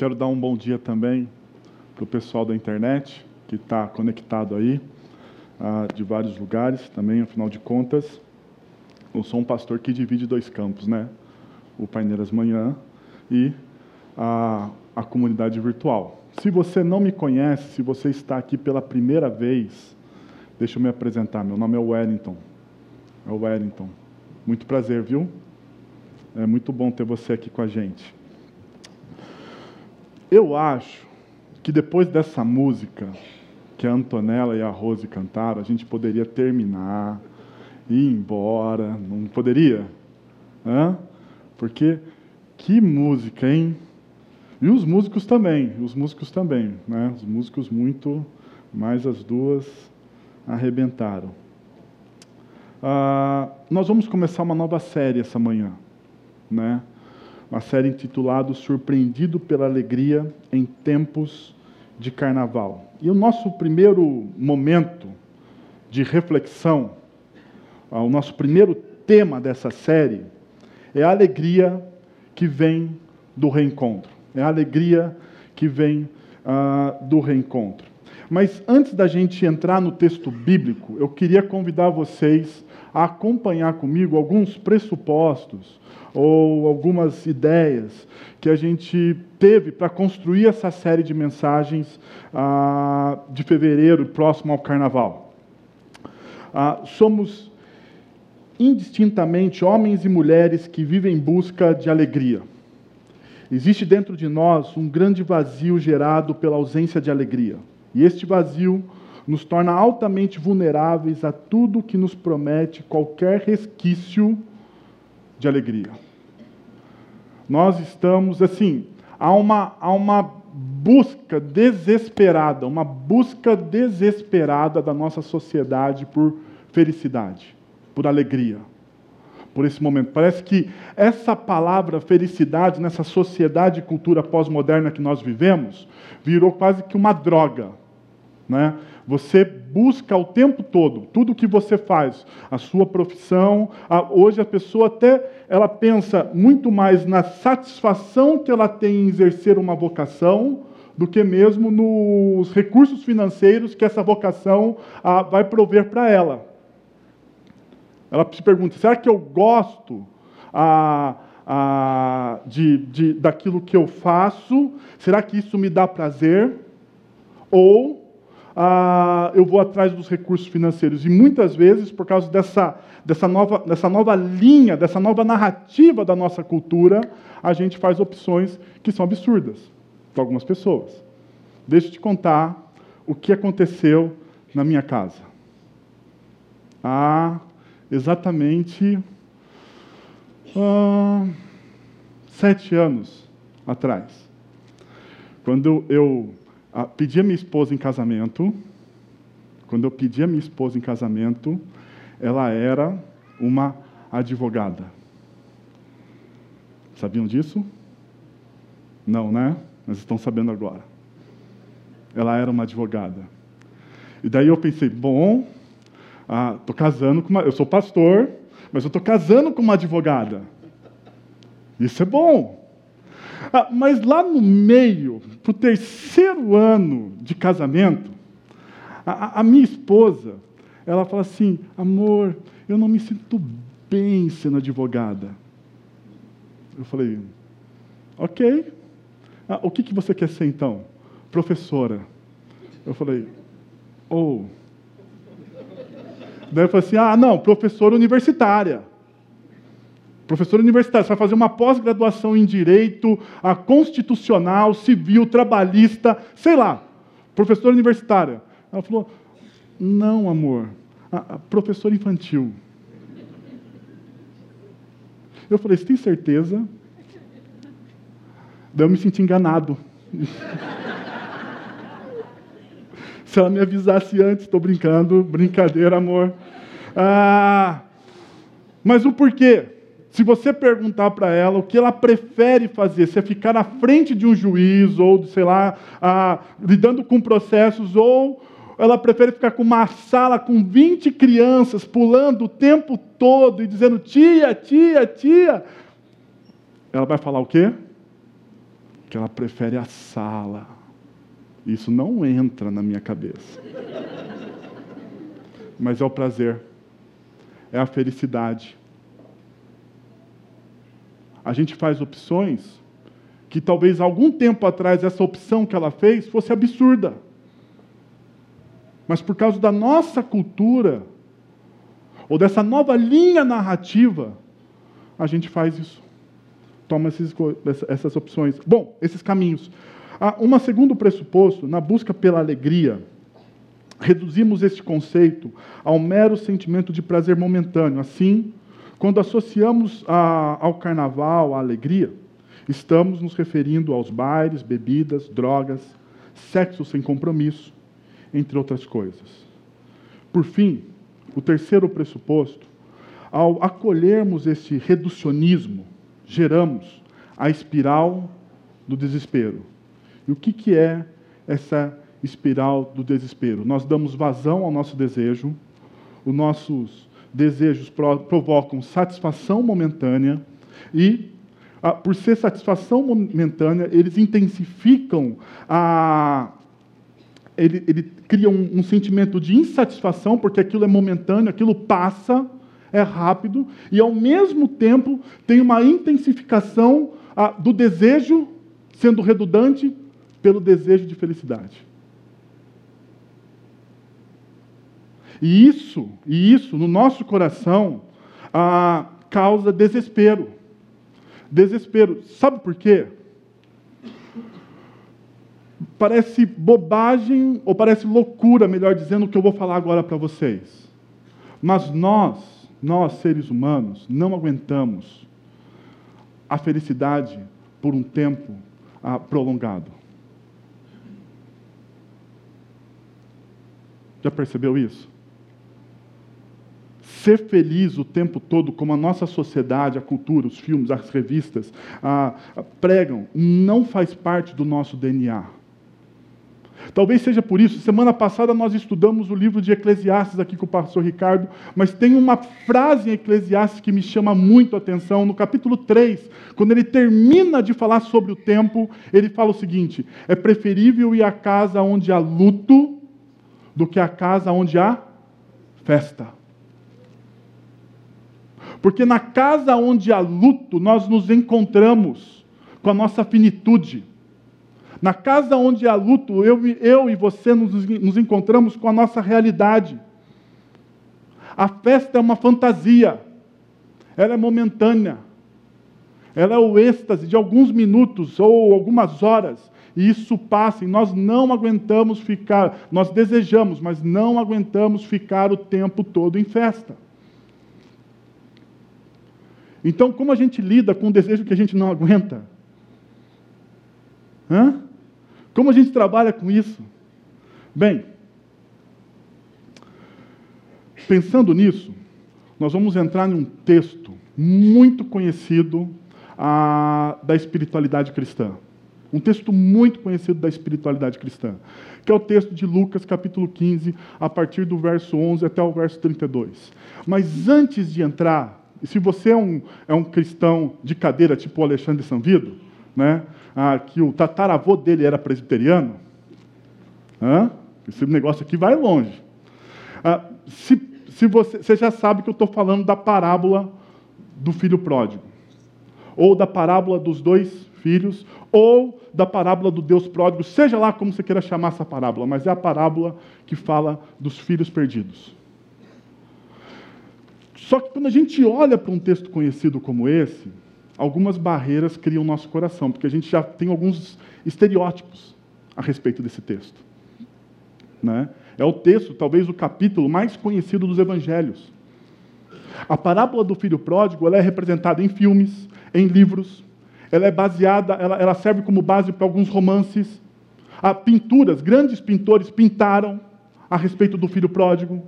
quero dar um bom dia também para o pessoal da internet que está conectado aí, ah, de vários lugares também, afinal de contas. Eu sou um pastor que divide dois campos, né? O Paineiras Manhã e a, a comunidade virtual. Se você não me conhece, se você está aqui pela primeira vez, deixa eu me apresentar. Meu nome é Wellington. É o Wellington. Muito prazer, viu? É muito bom ter você aqui com a gente. Eu acho que depois dessa música que a Antonella e a Rose cantaram, a gente poderia terminar, ir embora, não poderia? Hã? Porque que música, hein? E os músicos também, os músicos também, né? Os músicos muito, mais as duas arrebentaram. Ah, nós vamos começar uma nova série essa manhã, né? Uma série intitulada Surpreendido pela Alegria em Tempos de Carnaval. E o nosso primeiro momento de reflexão, ah, o nosso primeiro tema dessa série é a alegria que vem do reencontro. É a alegria que vem ah, do reencontro. Mas antes da gente entrar no texto bíblico, eu queria convidar vocês a acompanhar comigo alguns pressupostos ou algumas ideias que a gente teve para construir essa série de mensagens ah, de fevereiro, próximo ao Carnaval. Ah, somos indistintamente homens e mulheres que vivem em busca de alegria. Existe dentro de nós um grande vazio gerado pela ausência de alegria. E este vazio nos torna altamente vulneráveis a tudo que nos promete qualquer resquício de alegria. Nós estamos, assim, há uma, há uma busca desesperada, uma busca desesperada da nossa sociedade por felicidade, por alegria, por esse momento. Parece que essa palavra felicidade, nessa sociedade e cultura pós-moderna que nós vivemos, virou quase que uma droga. Né? Você busca o tempo todo, tudo que você faz, a sua profissão. A, hoje a pessoa até ela pensa muito mais na satisfação que ela tem em exercer uma vocação do que mesmo nos recursos financeiros que essa vocação a, vai prover para ela. Ela se pergunta: será que eu gosto a, a, de, de, daquilo que eu faço? Será que isso me dá prazer? Ou ah, eu vou atrás dos recursos financeiros. E muitas vezes, por causa dessa, dessa, nova, dessa nova linha, dessa nova narrativa da nossa cultura, a gente faz opções que são absurdas para algumas pessoas. Deixa eu te contar o que aconteceu na minha casa. Há exatamente ah, sete anos atrás, quando eu ah, pedi a minha esposa em casamento. Quando eu pedi a minha esposa em casamento, ela era uma advogada. Sabiam disso? Não, né? Mas estão sabendo agora. Ela era uma advogada. E daí eu pensei, bom, ah, casando com uma. Eu sou pastor, mas eu estou casando com uma advogada. Isso é bom. Ah, mas lá no meio, para o terceiro ano de casamento, a, a, minha esposa, ela fala assim: amor, eu não me sinto bem sendo advogada. Eu falei: ok. Ah, o que, que você quer ser então? Professora. Eu falei: ou. Oh. Daí eu falei assim: ah, não, professora universitária professor universitário, você vai fazer uma pós-graduação em direito a constitucional, civil, trabalhista, sei lá, professora universitária. Ela falou: não, amor, a, a infantil. Eu falei: você tem certeza? Daí eu me senti enganado. Se ela me avisasse antes, estou brincando, brincadeira, amor. Ah, mas o porquê? Se você perguntar para ela o que ela prefere fazer, se é ficar na frente de um juiz, ou, sei lá, lidando com processos, ou Ou ela prefere ficar com uma sala com 20 crianças pulando o tempo todo e dizendo tia, tia, tia? Ela vai falar o quê? Que ela prefere a sala. Isso não entra na minha cabeça. Mas é o prazer, é a felicidade. A gente faz opções que talvez algum tempo atrás essa opção que ela fez fosse absurda. Mas por causa da nossa cultura, ou dessa nova linha narrativa, a gente faz isso. Toma esses, essas opções. Bom, esses caminhos. Ah, segundo pressuposto, na busca pela alegria, reduzimos este conceito ao mero sentimento de prazer momentâneo. Assim, quando associamos a, ao carnaval, a alegria, Estamos nos referindo aos bailes, bebidas, drogas, sexo sem compromisso, entre outras coisas. Por fim, o terceiro pressuposto, ao acolhermos esse reducionismo, geramos a espiral do desespero. E o que, que é essa espiral do desespero? Nós damos vazão ao nosso desejo, os nossos desejos provocam satisfação momentânea e por ser satisfação momentânea, eles intensificam a. Ele, ele cria um, um sentimento de insatisfação, porque aquilo é momentâneo, aquilo passa, é rápido, e ao mesmo tempo tem uma intensificação do desejo, sendo redundante, pelo desejo de felicidade. E isso, e isso no nosso coração, ah, causa desespero desespero. Sabe por quê? Parece bobagem, ou parece loucura, melhor dizendo, o que eu vou falar agora para vocês. Mas nós, nós seres humanos, não aguentamos a felicidade por um tempo ah, prolongado. Já percebeu isso? Ser feliz o tempo todo, como a nossa sociedade, a cultura, os filmes, as revistas ah, pregam, não faz parte do nosso DNA. Talvez seja por isso, semana passada nós estudamos o livro de Eclesiastes aqui com o pastor Ricardo, mas tem uma frase em Eclesiastes que me chama muito a atenção, no capítulo 3, quando ele termina de falar sobre o tempo, ele fala o seguinte: é preferível ir à casa onde há luto do que à casa onde há festa. Porque na casa onde há luto, nós nos encontramos com a nossa finitude. Na casa onde há luto, eu, eu e você nos, nos encontramos com a nossa realidade. A festa é uma fantasia, ela é momentânea, ela é o êxtase de alguns minutos ou algumas horas, e isso passa, e nós não aguentamos ficar, nós desejamos, mas não aguentamos ficar o tempo todo em festa. Então, como a gente lida com um desejo que a gente não aguenta? Hã? Como a gente trabalha com isso? Bem, pensando nisso, nós vamos entrar num texto muito conhecido ah, da espiritualidade cristã. Um texto muito conhecido da espiritualidade cristã, que é o texto de Lucas, capítulo 15, a partir do verso 11 até o verso 32. Mas antes de entrar e se você é um, é um cristão de cadeira, tipo o Alexandre Sanvido, né, ah, que o tataravô dele era presbiteriano, ah, esse negócio aqui vai longe. Ah, se, se você, você já sabe que eu estou falando da parábola do filho pródigo, ou da parábola dos dois filhos, ou da parábola do Deus pródigo, seja lá como você queira chamar essa parábola, mas é a parábola que fala dos filhos perdidos. Só que quando a gente olha para um texto conhecido como esse, algumas barreiras criam nosso coração, porque a gente já tem alguns estereótipos a respeito desse texto. Né? É o texto, talvez o capítulo mais conhecido dos evangelhos. A parábola do filho pródigo ela é representada em filmes, em livros, ela é baseada, ela, ela serve como base para alguns romances. Há pinturas, grandes pintores pintaram a respeito do filho pródigo.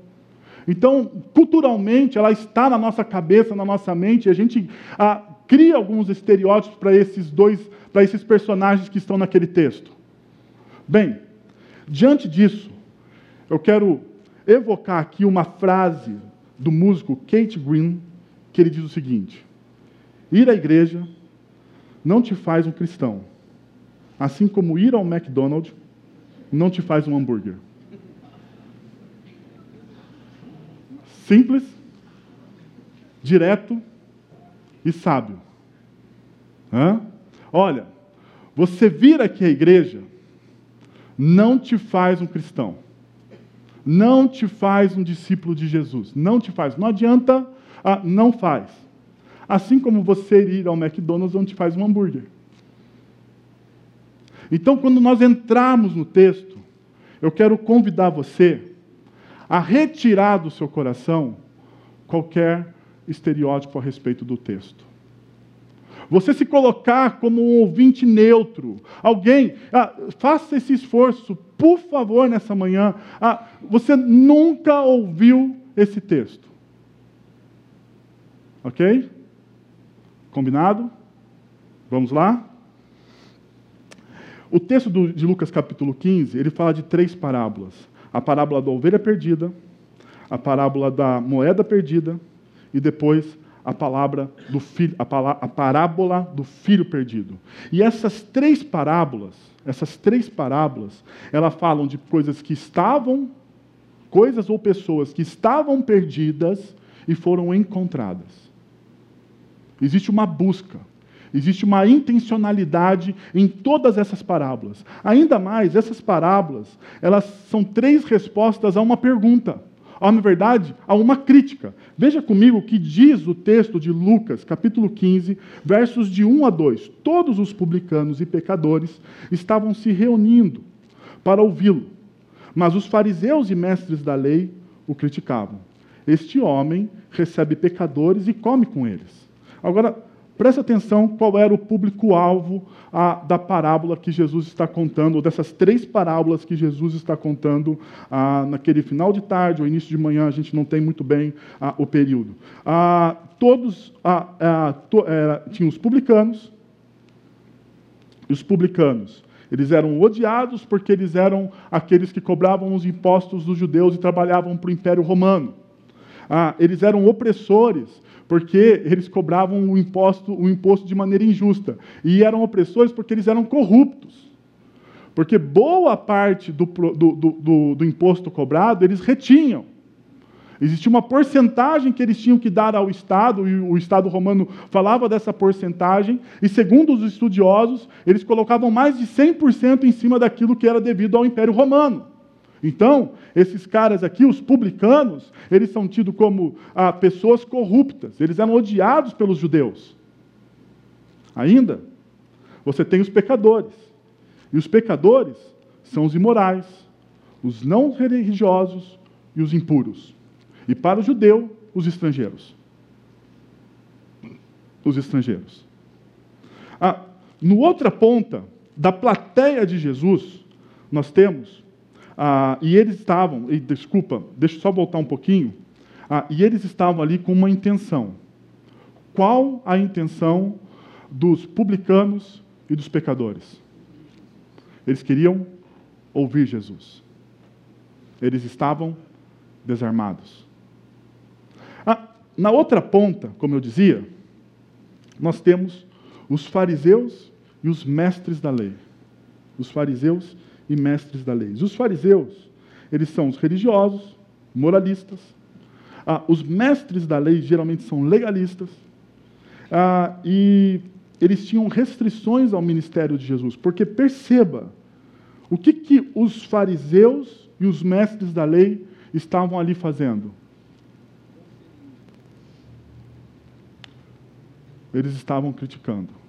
Então, culturalmente, ela está na nossa cabeça, na nossa mente, e a gente ah, cria alguns estereótipos para esses dois, para esses personagens que estão naquele texto. Bem, diante disso, eu quero evocar aqui uma frase do músico Kate Green, que ele diz o seguinte: Ir à igreja não te faz um cristão, assim como ir ao McDonald's não te faz um hambúrguer. Simples, direto e sábio. Hã? Olha, você vir aqui à igreja não te faz um cristão. Não te faz um discípulo de Jesus. Não te faz. Não adianta, ah, não faz. Assim como você ir ao McDonald's não te faz um hambúrguer. Então, quando nós entrarmos no texto, eu quero convidar você a retirar do seu coração qualquer estereótipo a respeito do texto. Você se colocar como um ouvinte neutro. Alguém, ah, faça esse esforço, por favor, nessa manhã. Ah, você nunca ouviu esse texto. Ok? Combinado? Vamos lá? O texto de Lucas capítulo 15, ele fala de três parábolas. A parábola da ovelha perdida, a parábola da moeda perdida e depois a palavra do filho, a, a parábola do filho perdido. E essas três parábolas, essas três parábolas, elas falam de coisas que estavam, coisas ou pessoas que estavam perdidas e foram encontradas. Existe uma busca, existe uma intencionalidade em todas essas parábolas. Ainda mais, essas parábolas, elas são três respostas a uma pergunta há, na verdade, há uma crítica. Veja comigo o que diz o texto de Lucas, capítulo 15, versos de 1 a 2. Todos os publicanos e pecadores estavam se reunindo para ouvi-lo, mas os fariseus e mestres da lei o criticavam. Este homem recebe pecadores e come com eles. Agora, Preste atenção qual era o público-alvo da parábola que Jesus está contando, ou dessas três parábolas que Jesus está contando ah, naquele final de tarde ou início de manhã, a gente não tem muito bem ah, o período. Ah, todos to, tinham os publicanos, e os publicanos. Eles eram odiados porque eles eram aqueles que cobravam os impostos dos judeus e trabalhavam para o Império Romano. Ah, eles eram opressores porque eles cobravam o imposto, o imposto de maneira injusta. E eram opressores porque eles eram corruptos. Porque boa parte do, do, do, do imposto cobrado eles retinham. Existia uma porcentagem que eles tinham que dar ao Estado, e o Estado romano falava dessa porcentagem, e segundo os estudiosos, eles colocavam mais de 100% em cima daquilo que era devido ao Império Romano. Então, esses caras aqui, os publicanos, eles são tidos como ah, pessoas corruptas, eles eram odiados pelos judeus. Ainda, você tem os pecadores. E os pecadores são os imorais, os não religiosos e os impuros. E para o judeu, os estrangeiros. Os estrangeiros. Ah, no outra ponta da plateia de Jesus, nós temos ah, e eles estavam, e, desculpa, deixa eu só voltar um pouquinho. Ah, e eles estavam ali com uma intenção. Qual a intenção dos publicanos e dos pecadores? Eles queriam ouvir Jesus. Eles estavam desarmados. Ah, na outra ponta, como eu dizia, nós temos os fariseus e os mestres da lei. Os fariseus e mestres da lei. Os fariseus, eles são os religiosos, moralistas. Ah, os mestres da lei geralmente são legalistas. Ah, e eles tinham restrições ao ministério de Jesus. Porque perceba, o que, que os fariseus e os mestres da lei estavam ali fazendo? Eles estavam criticando.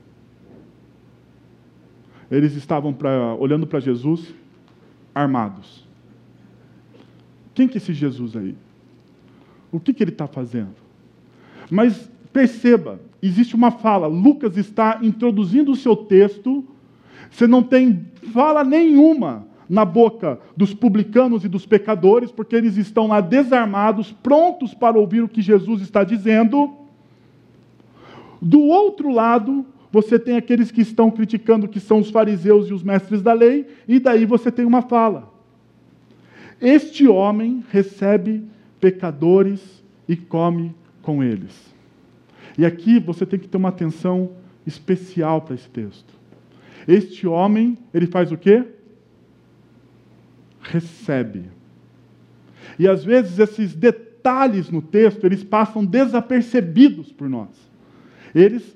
Eles estavam pra, olhando para Jesus armados. Quem que é esse Jesus aí? O que, que ele está fazendo? Mas perceba, existe uma fala. Lucas está introduzindo o seu texto. Você não tem fala nenhuma na boca dos publicanos e dos pecadores, porque eles estão lá desarmados, prontos para ouvir o que Jesus está dizendo. Do outro lado, você tem aqueles que estão criticando que são os fariseus e os mestres da lei, e daí você tem uma fala. Este homem recebe pecadores e come com eles. E aqui você tem que ter uma atenção especial para esse texto. Este homem, ele faz o quê? Recebe. E às vezes esses detalhes no texto, eles passam desapercebidos por nós. Eles,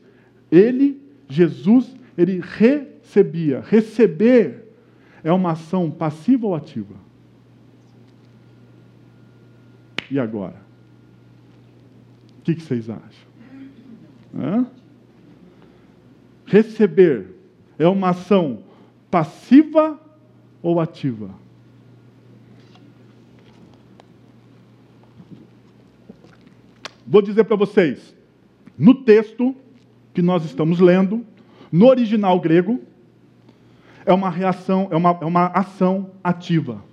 ele, Jesus, ele recebia. Receber é uma ação passiva ou ativa? E agora? O que, vocês acham? Hã? Receber é uma ação passiva ou ativa? Vou dizer para vocês, no texto que nós estamos lendo, no original grego, é uma reação, é uma, é uma ação ativa.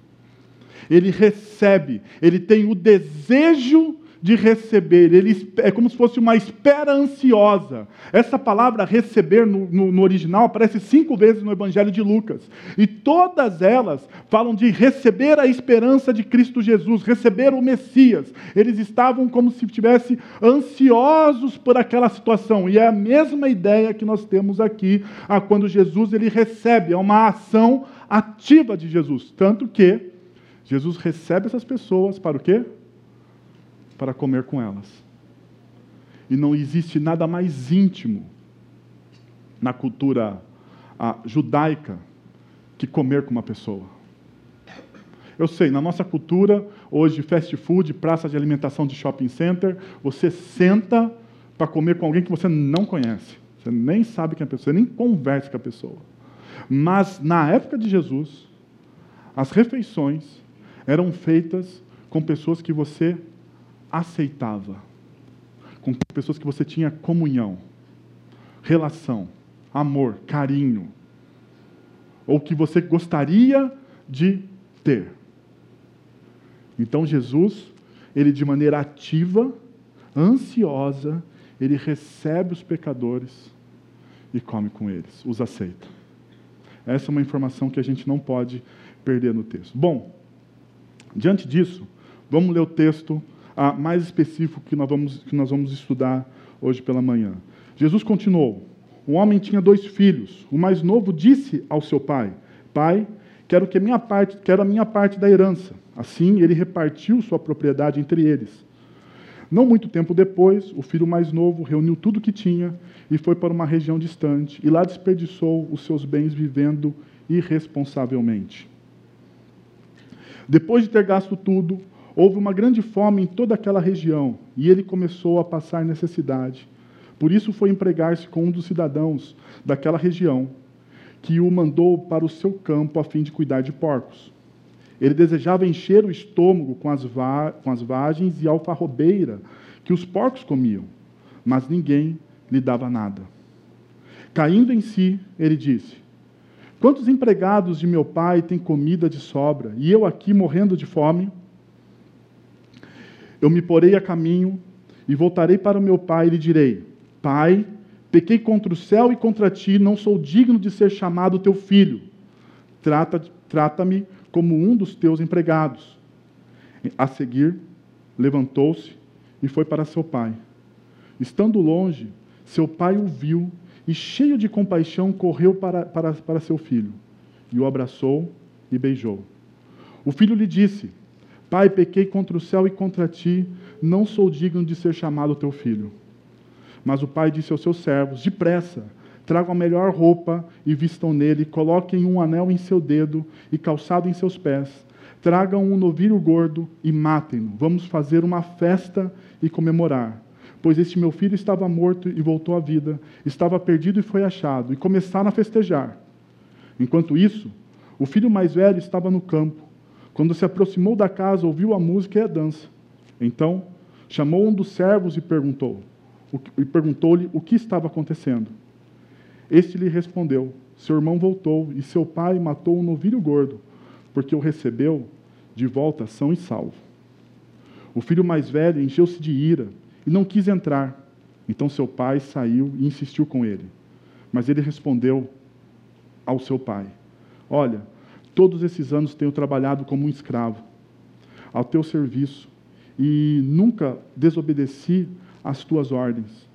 Ele recebe, ele tem o desejo de receber, ele, é como se fosse uma espera ansiosa. Essa palavra receber no, no, no, original aparece cinco vezes no Evangelho de Lucas. E todas elas falam de receber a esperança de Cristo Jesus, receber o Messias. Eles estavam como se estivessem ansiosos por aquela situação. E é a mesma ideia que nós temos aqui a quando Jesus ele recebe, é uma ação ativa de Jesus. Tanto que Jesus recebe essas pessoas para o quê? Para comer com elas. E não existe nada mais íntimo na cultura judaica que comer com uma pessoa. Eu sei, na nossa cultura, hoje, fast food, praça de alimentação de shopping center, você senta para comer com alguém que você não conhece. Você nem sabe quem é a pessoa, você nem conversa com a pessoa. Mas na época de Jesus, as refeições eram feitas com pessoas que você aceitava, com pessoas que você tinha comunhão, relação, amor, carinho, ou que você gostaria de ter. Então Jesus, ele de maneira ativa, ansiosa, ele recebe os pecadores e come com eles, os aceita. Essa é uma informação que a gente não pode perder no texto. Bom, diante disso, vamos ler o texto ah, mais específico que nós, vamos, que nós vamos estudar hoje pela manhã. Jesus continuou: Um homem tinha dois filhos. O mais novo disse ao seu pai: Pai, quero, que minha parte, quero a minha parte da herança. Assim, ele repartiu sua propriedade entre eles. Não muito tempo depois, o filho mais novo reuniu tudo que tinha e foi para uma região distante, e lá desperdiçou os seus bens vivendo irresponsavelmente. Depois de ter gasto tudo, Houve uma grande fome em toda aquela região e ele começou a passar necessidade. Por isso foi empregar-se com um dos cidadãos daquela região, que o mandou para o seu campo a fim de cuidar de porcos. Ele desejava encher o estômago com as, com as vagens e alfarrobeira que os porcos comiam, mas ninguém lhe dava nada. Caindo em si, ele disse: Quantos empregados de meu pai têm comida de sobra, e eu aqui morrendo de fome? Eu me porei a caminho e voltarei para o meu pai e lhe direi: Pai, pequei contra o céu e contra ti, não sou digno de ser chamado teu filho. Trata-me trata como um dos teus empregados. A seguir, levantou-se e foi para seu pai. Estando longe, seu pai o viu e, cheio de compaixão, correu para, para, para seu filho e o abraçou e beijou. O filho lhe disse: Pai, pequei contra o céu e contra ti, não sou digno de ser chamado teu filho. Mas o pai disse aos seus servos: Depressa, tragam a melhor roupa e vistam nele, coloquem um anel em seu dedo e calçado em seus pés. Tragam um novilho gordo e matem-no. Vamos fazer uma festa e comemorar. Pois este meu filho estava morto e voltou à vida, estava perdido e foi achado, e começaram a festejar. Enquanto isso, o filho mais velho estava no campo. Quando se aproximou da casa, ouviu a música e a dança. Então, chamou um dos servos e perguntou, e perguntou-lhe o que estava acontecendo. Este lhe respondeu: Seu irmão voltou e seu pai matou um novilho gordo, porque o recebeu de volta são e salvo. O filho mais velho encheu-se de ira e não quis entrar. Então seu pai saiu e insistiu com ele. Mas ele respondeu ao seu pai: Olha, Todos esses anos tenho trabalhado como um escravo ao teu serviço e nunca desobedeci às tuas ordens.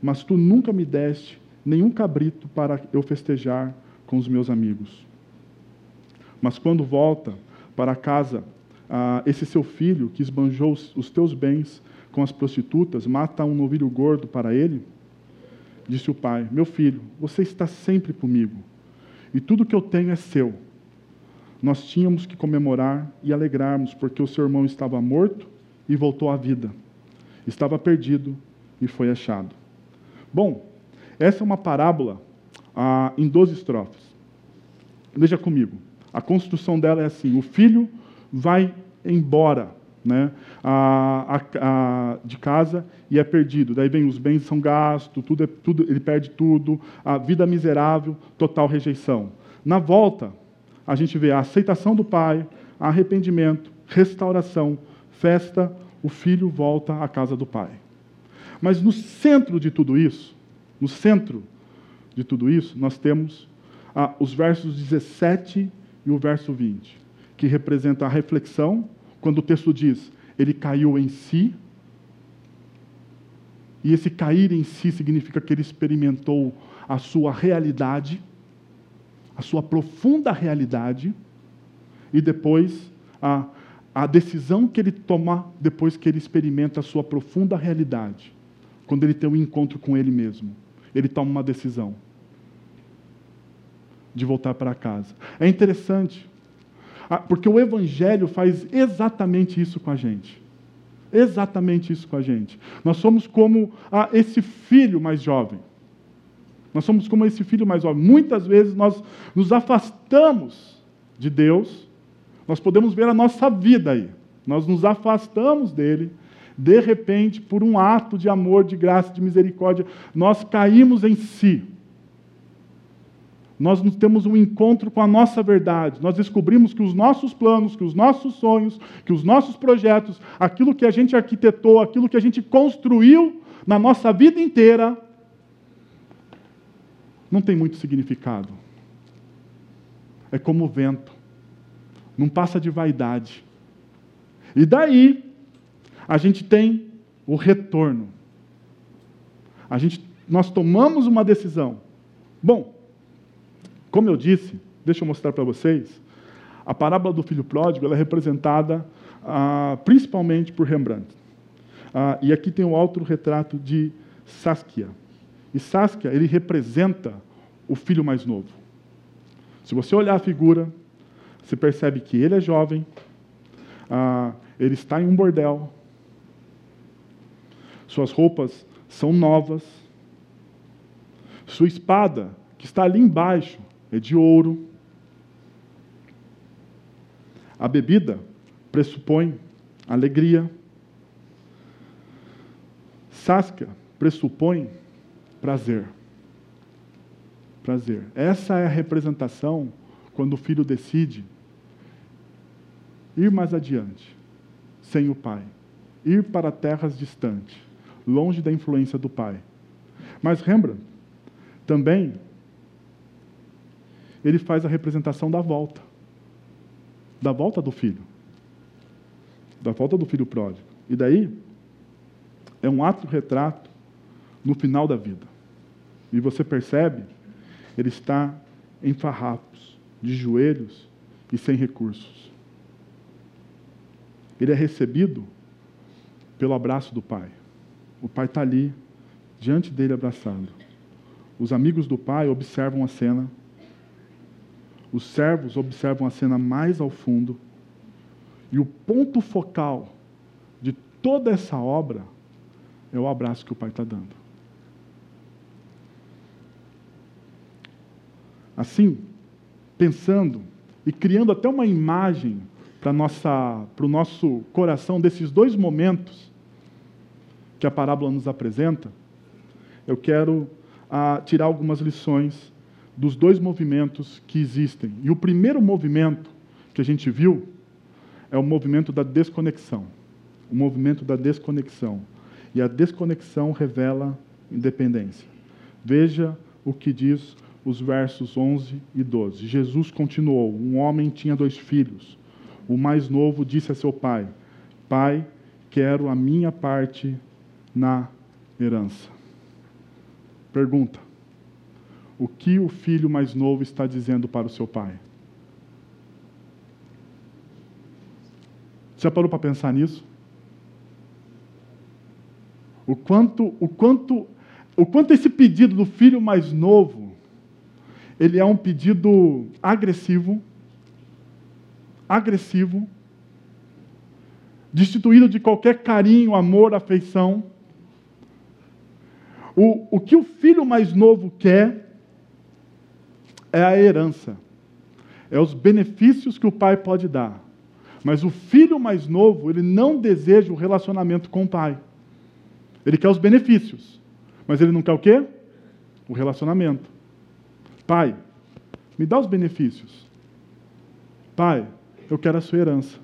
Mas tu nunca me deste nenhum cabrito para eu festejar com os meus amigos. Mas quando volta para casa, ah, esse seu filho que esbanjou os teus bens com as prostitutas, mata um novilho gordo para ele? Disse o pai: Meu filho, você está sempre comigo, e tudo que eu tenho é seu. Nós tínhamos que comemorar e alegrarmos, porque o seu irmão estava morto e voltou à vida. Estava perdido e foi achado. Bom, essa é uma parábola ah, em 12 estrofes. Veja comigo. A construção dela é assim: o filho vai embora né, a, a, a, de casa e é perdido. Daí vem os bens são gastos, tudo, é, tudo, ele perde tudo, a vida miserável, total rejeição. Na volta, a gente vê a aceitação do pai, arrependimento, restauração, festa, o filho volta à casa do pai. Mas no centro de tudo isso, no centro de tudo isso, nós temos ah, os versos 17 e o verso 20, que representa a reflexão, quando o texto diz, ele caiu em si, e esse cair em si significa que ele experimentou a sua realidade, a sua profunda realidade, e depois a, a decisão que ele toma depois que ele experimenta a sua profunda realidade, quando ele tem um encontro com ele mesmo. Ele toma uma decisão de voltar para casa. É interessante, porque o Evangelho faz exatamente isso com a gente. Exatamente isso com a gente. Nós somos como esse filho mais jovem. Nós somos como esse filho mais jovem. Muitas vezes nós nos afastamos de Deus, nós podemos ver a nossa vida aí. Nós nos afastamos dele, de repente, por um ato de amor, de graça, de misericórdia, nós caímos em si nós temos um encontro com a nossa verdade. Nós descobrimos que os nossos planos, que os nossos sonhos, que os nossos projetos, aquilo que a gente arquitetou, aquilo que a gente construiu na nossa vida inteira, não tem muito significado. É como o vento, não passa de vaidade. E daí, a gente tem o retorno. A gente, nós tomamos uma decisão. Bom, como eu disse, deixa eu mostrar para vocês, a parábola do filho pródigo é representada ah, principalmente por Rembrandt. Ah, e aqui tem o autorretrato de Saskia. E Saskia, ele representa o filho mais novo. Se você olhar a figura, você percebe que ele é jovem, ah, ele está em um bordel, suas roupas são novas, sua espada, que está ali embaixo, é de ouro. A bebida pressupõe alegria. Saskia pressupõe prazer. Prazer. Essa é a representação quando o filho decide ir mais adiante, sem o pai, ir para terras distantes, longe da influência do pai. Mas Rembrandt também ele faz a representação da volta. Da volta do filho. Da volta do filho pródigo. E daí, é um ato retrato no final da vida. E você percebe, ele está em farrapos, de joelhos e sem recursos. Ele é recebido pelo abraço do pai. O pai está ali, diante dele abraçado. Os amigos do pai observam a cena os servos observam a cena mais ao fundo. E o ponto focal de toda essa obra é o abraço que o pai está dando. Assim, pensando e criando até uma imagem para o nosso coração desses dois momentos que a parábola nos apresenta, eu quero ah, tirar algumas lições dos dois movimentos que existem. E o primeiro movimento que a gente viu é o movimento da desconexão. O movimento da desconexão. E a desconexão revela independência. Veja o que diz os versos 11 e 12. Jesus continuou: Um homem tinha dois filhos. o mais novo disse a seu pai: Pai, quero a minha parte na herança. Pergunta: O que o filho mais novo está dizendo para o seu pai? Já parou para pensar nisso? O quanto, o quanto, o quanto esse pedido do filho mais novo, ele é um pedido agressivo, agressivo, destituído de qualquer carinho, amor, afeição. O, o que o filho mais novo quer é a herança, é os benefícios que o pai pode dar. Mas o filho mais novo, ele não deseja o relacionamento com o pai. Ele quer os benefícios. Mas ele não quer o quê? O relacionamento. Pai, me dá os benefícios. Pai, eu quero a sua herança.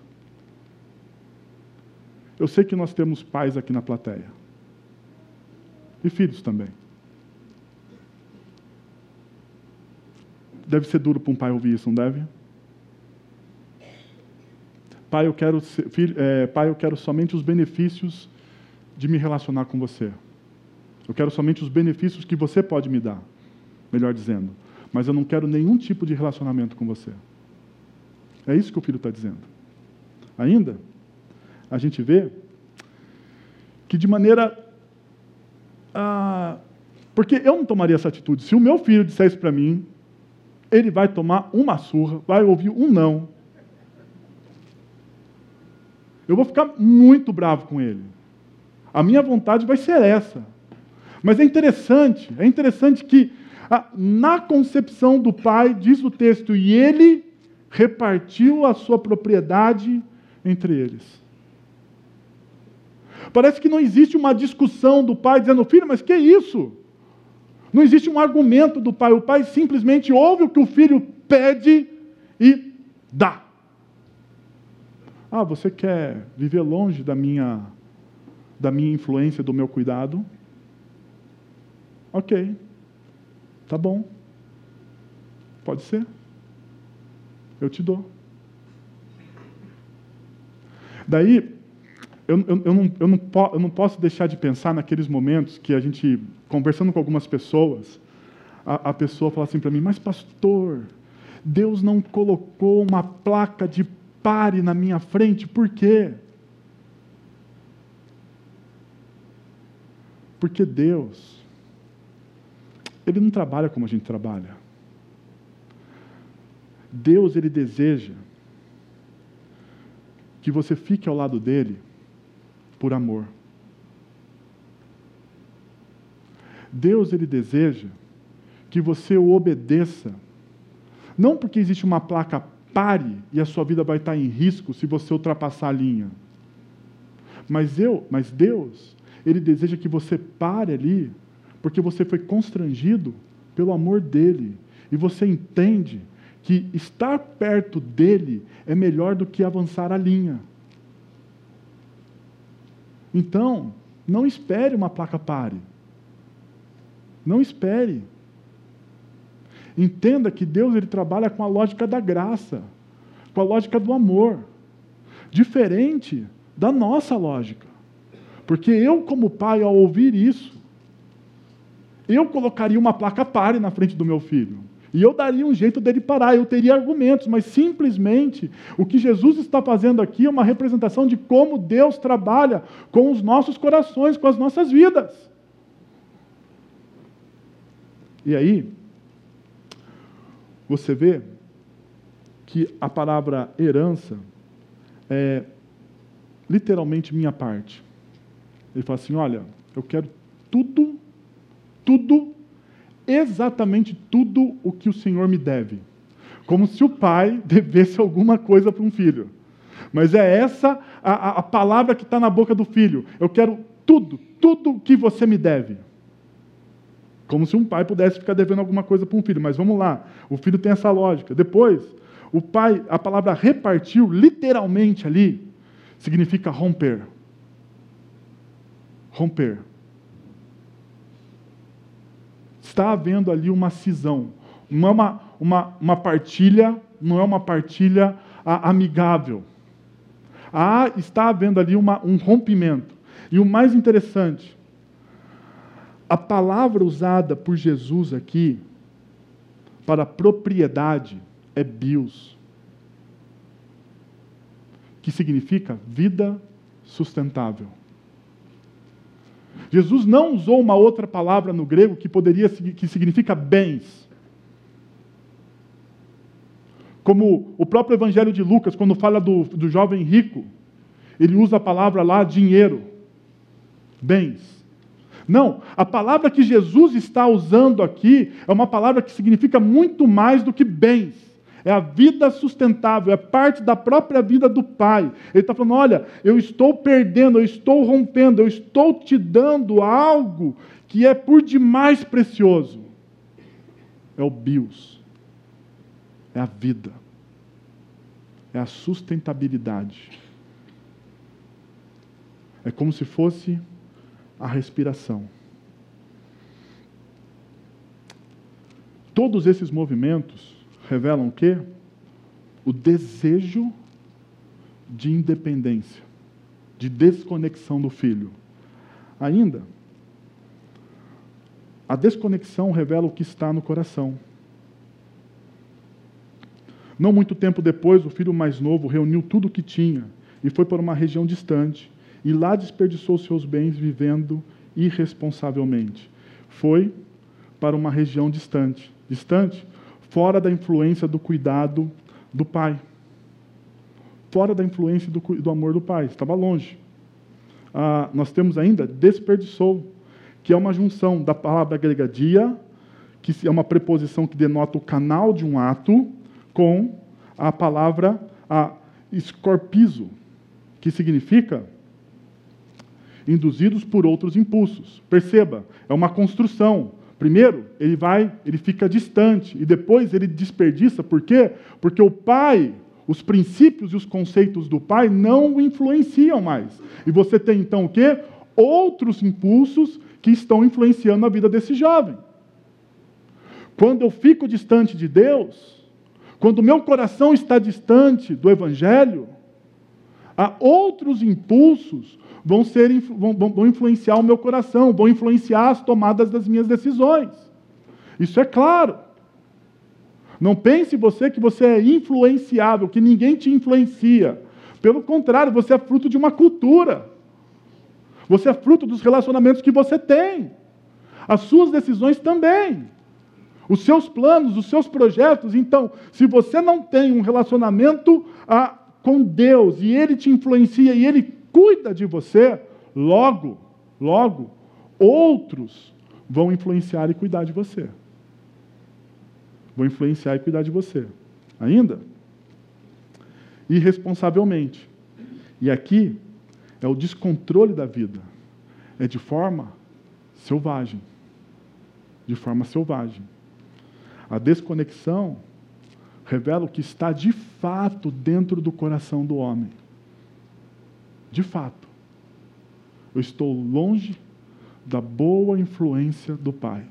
Eu sei que nós temos pais aqui na plateia. E filhos também. Deve ser duro para um pai ouvir isso, não deve? Pai, eu quero, filho, é, pai, eu quero somente os benefícios de me relacionar com você. Eu quero somente os benefícios que você pode me dar, melhor dizendo. Mas eu não quero nenhum tipo de relacionamento com você. É isso que o filho está dizendo. Ainda, a gente vê que de maneira. Ah, porque eu não tomaria essa atitude. Se o meu filho disser isso para mim, ele vai tomar uma surra, vai ouvir um não, eu vou ficar muito bravo com ele. A minha vontade vai ser essa. Mas é interessante, é interessante que na concepção do pai, diz o texto, e ele repartiu a sua propriedade entre eles. Parece que não existe uma discussão do pai dizendo, filho, mas que isso? Não existe um argumento do pai. O pai simplesmente ouve o que o filho pede e dá. Ah, você quer viver longe da minha da minha influência, do meu cuidado? OK. Tá bom. Pode ser. Eu te dou. Daí, eu, eu, eu, não, eu, não, eu não posso deixar de pensar naqueles momentos que a gente, conversando com algumas pessoas, a, a pessoa fala assim para mim: Mas, pastor, Deus não colocou uma placa de pare na minha frente, por quê? Porque Deus, Ele não trabalha como a gente trabalha. Deus, Ele deseja que você fique ao lado dele por amor. Deus, Ele deseja que você o obedeça, não porque existe uma placa pare e a sua vida vai estar em risco se você ultrapassar a linha. Mas eu, mas Deus, ele deseja que você pare ali, porque você foi constrangido pelo amor dele e você entende que estar perto dele é melhor do que avançar a linha. Então, não espere uma placa pare. Não espere. Entenda que Deus ele trabalha com a lógica da graça, com a lógica do amor, diferente da nossa lógica. Porque eu, como pai, ao ouvir isso, eu colocaria uma placa pare na frente do meu filho. E eu daria um jeito dele parar, eu teria argumentos, mas simplesmente o que Jesus está fazendo aqui é uma representação de como Deus trabalha com os nossos corações, com as nossas vidas. E aí, você vê que a palavra herança é literalmente minha parte. Ele fala assim: olha, eu quero tudo, tudo, exatamente tudo o que o Senhor me deve. Como se o pai devesse alguma coisa para um filho. Mas é essa a, a palavra que está na boca do filho. Eu quero tudo, tudo o que você me deve. Como se um pai pudesse ficar devendo alguma coisa para um filho. Mas vamos lá, o filho tem essa lógica. Depois, o pai, a palavra repartiu, literalmente ali, significa romper. Romper. Está havendo ali uma cisão. Não é uma, uma, uma partilha, não é uma partilha amigável. Há, está havendo ali uma, um rompimento. E o mais interessante, a palavra usada por Jesus aqui para propriedade é bios, que significa vida sustentável. Jesus não usou uma outra palavra no grego que poderia que significa bens. Como o próprio Evangelho de Lucas, quando fala do, do jovem rico, ele usa a palavra lá dinheiro, bens. Não, a palavra que Jesus está usando aqui é uma palavra que significa muito mais do que bens. É a vida sustentável, é parte da própria vida do Pai. Ele está falando: olha, eu estou perdendo, eu estou rompendo, eu estou te dando algo que é por demais precioso. É o bios é a vida, é a sustentabilidade. É como se fosse a respiração. Todos esses movimentos revelam o quê? O desejo de independência, de desconexão do filho. Ainda, a desconexão revela o que está no coração. Não muito tempo depois, o filho mais novo reuniu tudo o que tinha e foi para uma região distante, e lá desperdiçou seus bens vivendo irresponsavelmente. Foi para uma região distante, distante, fora da influência do cuidado do pai. Fora da influência do, do amor do pai, estava longe. Ah, nós temos ainda desperdiçou, que é uma junção da palavra grega dia, que é uma preposição que denota o canal de um ato, com a palavra escorpizo, que significa induzidos por outros impulsos. Perceba, é uma construção. Primeiro, ele vai, ele fica distante e depois ele desperdiça. Por quê? Porque o pai, os princípios e os conceitos do pai não o influenciam mais. E você tem então o quê? Outros impulsos que estão influenciando a vida desse jovem. Quando eu fico distante de Deus, quando o meu coração está distante do Evangelho, há outros impulsos vão, ser, vão, vão influenciar o meu coração, vão influenciar as tomadas das minhas decisões. Isso é claro. Não pense você que você é influenciável, que ninguém te influencia. Pelo contrário, você é fruto de uma cultura. Você é fruto dos relacionamentos que você tem. As suas decisões também os seus planos, os seus projetos. Então, se você não tem um relacionamento ah, com Deus e Ele te influencia e Ele cuida de você, logo, logo, outros vão influenciar e cuidar de você. Vão influenciar e cuidar de você. Ainda? Irresponsavelmente. E aqui é o descontrole da vida. É de forma selvagem. De forma selvagem. A desconexão revela o que está de fato dentro do coração do homem. De fato. Eu estou longe da boa influência do Pai.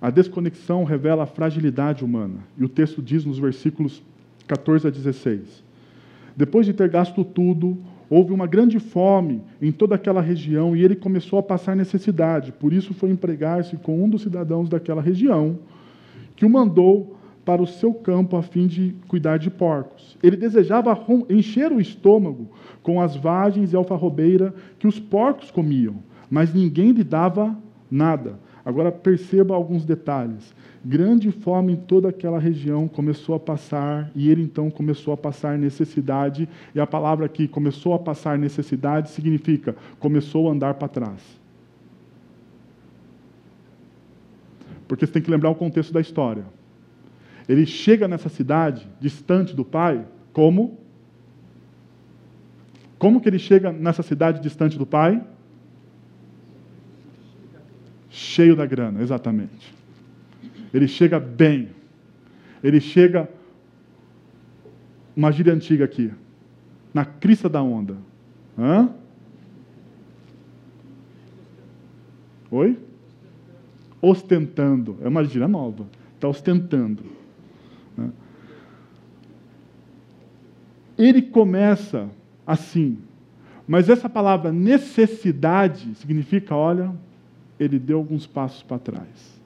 A desconexão revela a fragilidade humana. E o texto diz nos versículos 14 a 16: Depois de ter gasto tudo, Houve uma grande fome em toda aquela região e ele começou a passar necessidade. Por isso foi empregar-se com um dos cidadãos daquela região, que o mandou para o seu campo a fim de cuidar de porcos. Ele desejava encher o estômago com as vagens e alfarrobeira que os porcos comiam, mas ninguém lhe dava nada. Agora perceba alguns detalhes grande fome em toda aquela região começou a passar, e ele então começou a passar necessidade, e a palavra aqui, começou a passar necessidade, significa começou a andar para trás. Porque você tem que lembrar o contexto da história. Ele chega nessa cidade, distante do pai, como? Como que ele chega nessa cidade distante do pai? Cheio da grana, exatamente. Ele chega bem. Ele chega, uma gíria antiga aqui, na crista da onda. Hã? Oi? Ostentando. É uma gíria nova. está ostentando. Ele começa assim, mas essa palavra necessidade significa, olha, ele deu alguns passos para trás.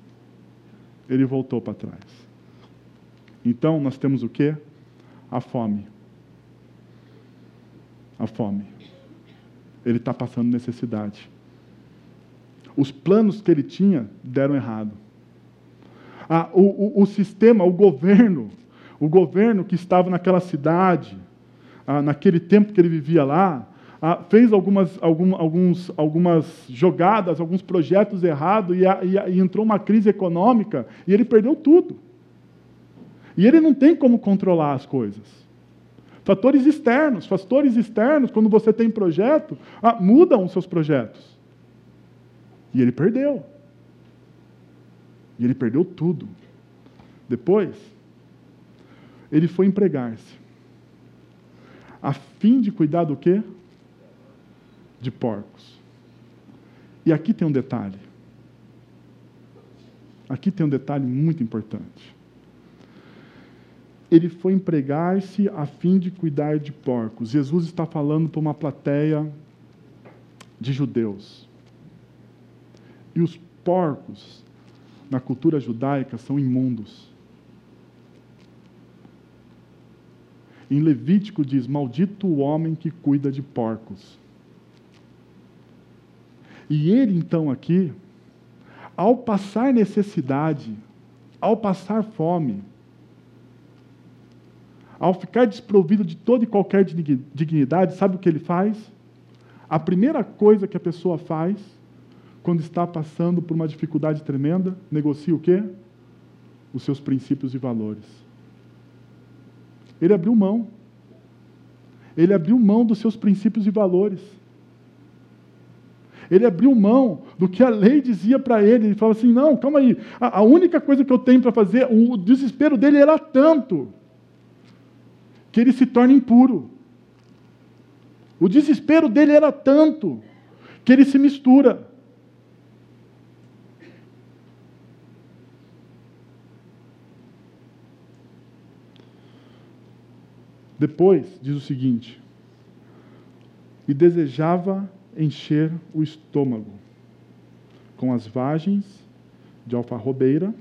Ele voltou para trás. Então nós temos o que? A fome. A fome. Ele está passando necessidade. Os planos que ele tinha deram errado. Ah, o, o, o, sistema, o governo, o governo que estava naquela cidade, ah, naquele tempo que ele vivia lá, ah, fez algumas, algum, alguns, algumas jogadas, alguns projetos errados e, e, e entrou uma crise econômica e ele perdeu tudo. E ele não tem como controlar as coisas. Fatores externos, fatores externos, quando você tem projeto, ah, mudam os seus projetos. E ele perdeu. E ele perdeu tudo. Depois, ele foi empregar-se. A fim de cuidar do quê? De porcos. E aqui tem um detalhe. Aqui tem um detalhe muito importante. Ele foi empregar-se a fim de cuidar de porcos. Jesus está falando para uma plateia de judeus. E os porcos, na cultura judaica, são imundos. Em Levítico diz: Maldito o homem que cuida de porcos. E ele, então, aqui, ao passar necessidade, ao passar fome, ao ficar desprovido de toda e qualquer dignidade, sabe o que ele faz? A primeira coisa que a pessoa faz quando está passando por uma dificuldade tremenda, negocia o quê? Os seus princípios e valores. Ele abriu mão. Ele abriu mão dos seus princípios e valores. Ele abriu mão do que a lei dizia para ele. Ele falava assim: não, calma aí. A, a única coisa que eu tenho para fazer, o desespero dele era tanto que ele se torna impuro. O desespero dele era tanto que ele se mistura. Depois, diz o seguinte: e desejava encher o estômago com as vagens de alfarrobeira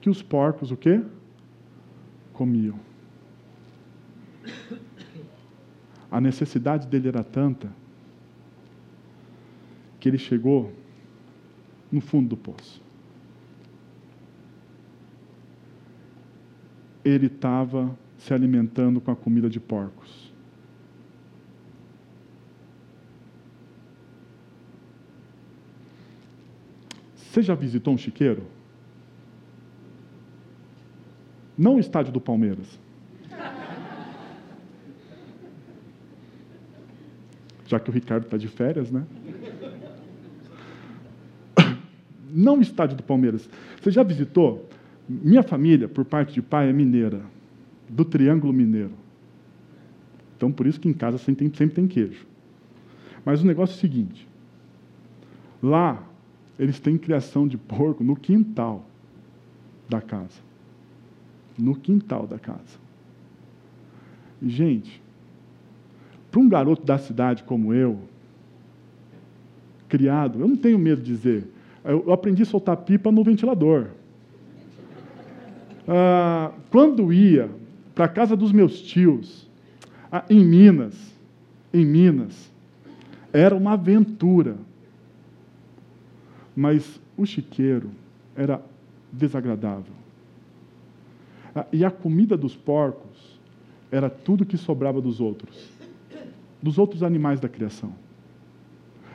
que os porcos o quê? Comiam. A necessidade dele era tanta que ele chegou no fundo do poço. Ele estava se alimentando com a comida de porcos. Você já visitou um chiqueiro? Não o estádio do Palmeiras. Já que o Ricardo está de férias, né? Não o estádio do Palmeiras. Você já visitou? Minha família, por parte de pai, é mineira do Triângulo Mineiro. Então, por isso que em casa sempre tem, sempre tem queijo. Mas o negócio é o seguinte: lá, eles têm criação de porco no quintal da casa. No quintal da casa. Gente, para um garoto da cidade como eu, criado, eu não tenho medo de dizer, eu aprendi a soltar pipa no ventilador. Ah, quando ia para a casa dos meus tios, em Minas, em Minas, era uma aventura. Mas o chiqueiro era desagradável. E a comida dos porcos era tudo que sobrava dos outros, dos outros animais da criação.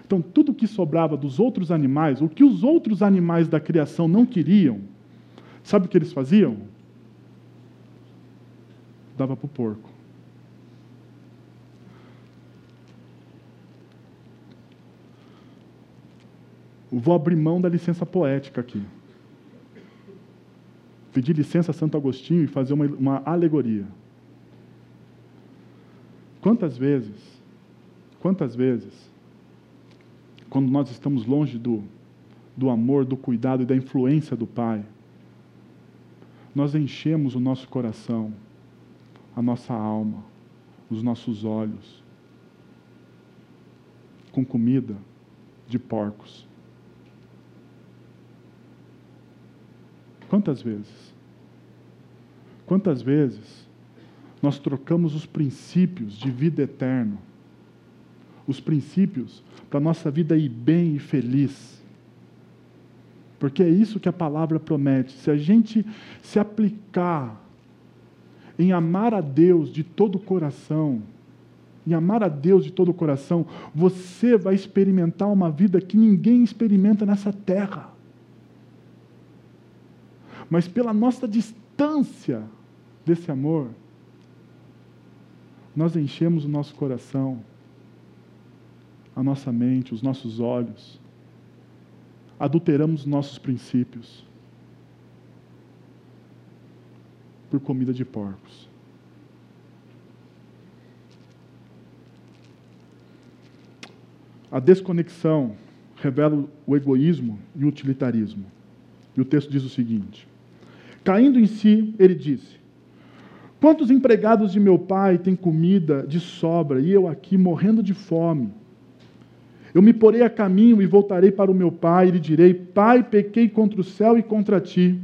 Então, tudo que sobrava dos outros animais, o que os outros animais da criação não queriam, sabe o que eles faziam? Dava para o porco. Vou abrir mão da licença poética aqui. Pedir licença a Santo Agostinho e fazer uma, uma alegoria. Quantas vezes, quantas vezes, quando nós estamos longe do, do amor, do cuidado e da influência do Pai, nós enchemos o nosso coração, a nossa alma, os nossos olhos com comida de porcos. Quantas vezes? Quantas vezes nós trocamos os princípios de vida eterna, os princípios para a nossa vida ir bem e feliz? Porque é isso que a palavra promete. Se a gente se aplicar em amar a Deus de todo o coração, em amar a Deus de todo o coração, você vai experimentar uma vida que ninguém experimenta nessa terra. Mas pela nossa distância desse amor, nós enchemos o nosso coração, a nossa mente, os nossos olhos, adulteramos nossos princípios por comida de porcos. A desconexão revela o egoísmo e o utilitarismo. E o texto diz o seguinte: Caindo em si, ele disse: Quantos empregados de meu pai têm comida de sobra e eu aqui morrendo de fome? Eu me porei a caminho e voltarei para o meu pai e lhe direi: Pai, pequei contra o céu e contra ti.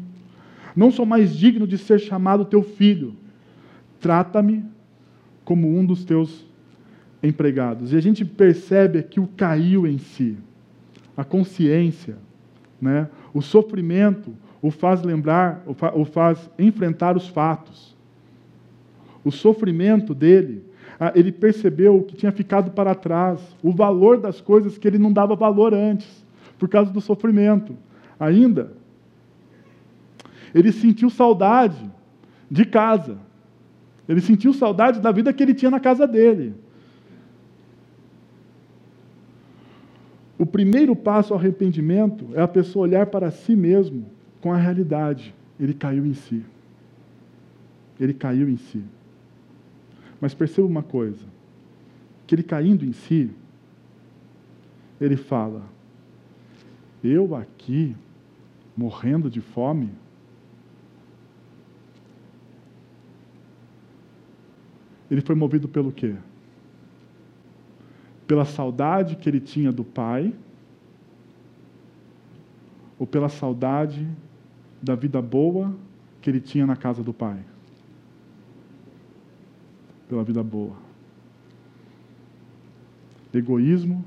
Não sou mais digno de ser chamado teu filho. Trata-me como um dos teus empregados. E a gente percebe aqui o caiu em si, a consciência, né? o sofrimento o faz lembrar, o faz enfrentar os fatos. O sofrimento dele, ele percebeu que tinha ficado para trás, o valor das coisas que ele não dava valor antes, por causa do sofrimento. Ainda, ele sentiu saudade de casa. Ele sentiu saudade da vida que ele tinha na casa dele. O primeiro passo ao arrependimento é a pessoa olhar para si mesmo com a realidade. Ele caiu em si. Ele caiu em si. Mas perceba uma coisa: que ele caindo em si, ele fala: Eu aqui, morrendo de fome, ele foi movido pelo quê? pela saudade que ele tinha do pai, ou pela saudade da vida boa que ele tinha na casa do pai? Pela vida boa. Egoísmo